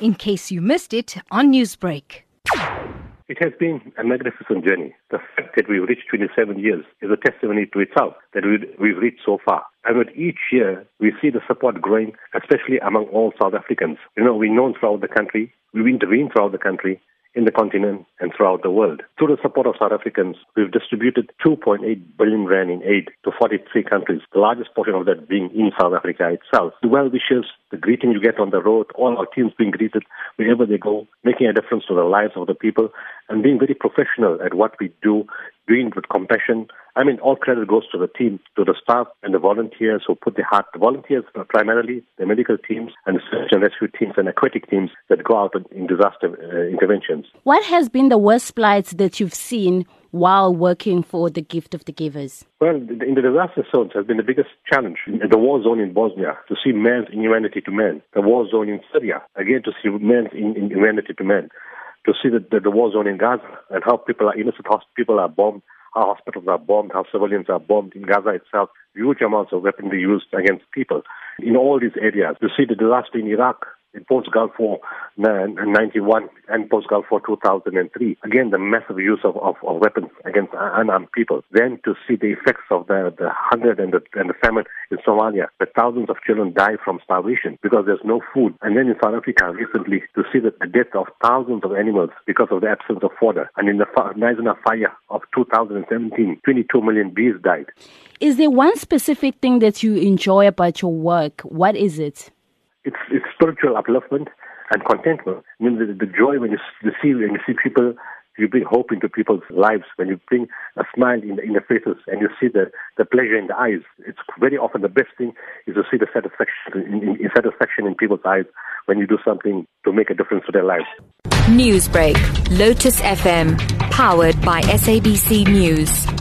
in case you missed it on Newsbreak. It has been a magnificent journey. The fact that we've reached 27 years is a testimony to itself that we've reached so far. And with each year, we see the support growing, especially among all South Africans. You know, we're known throughout the country, we've intervened throughout the country, in the continent and throughout the world. Through the support of South Africans, we've distributed 2.8 billion rand in aid to 43 countries, the largest portion of that being in South Africa itself. The well wishes, the greeting you get on the road, all our teams being greeted wherever they go, making a difference to the lives of the people, and being very professional at what we do, doing with compassion. I mean, all credit goes to the team, to the staff and the volunteers who put their heart. The volunteers primarily the medical teams and the search and rescue teams and aquatic teams that go out in disaster uh, interventions. What has been the worst plights that you've seen while working for the Gift of the Givers? Well, in the disaster zones has been the biggest challenge. The war zone in Bosnia, to see man's inhumanity to man. The war zone in Syria, again to see man's inhumanity to man to see the, the, war zone in Gaza and how people are innocent people are bombed, how hospitals are bombed, how civilians are bombed in Gaza itself, huge amounts of weaponry used against people. In all these areas, you see the disaster in Iraq, in post-Gulf War 91 and post-Gulf War 2003. Again, the massive use of, of, of, weapons against unarmed people. Then to see the effects of the, the hunger and the, and the famine in Somalia, where thousands of children die from starvation because there's no food. And then in South Africa recently to see the, the death of thousands of animals because of the absence of fodder. And in the Knysna fire of 2017, 22 million bees died. Is there one specific thing that you enjoy about your work? What is it? Spiritual upliftment and contentment. I mean, the, the joy when you, you see when you see people, you bring hope into people's lives. When you bring a smile in the, in the faces and you see the, the pleasure in the eyes, it's very often the best thing is to see the satisfaction in, in, in satisfaction in people's eyes when you do something to make a difference to their lives. Newsbreak, Lotus FM, powered by SABC News.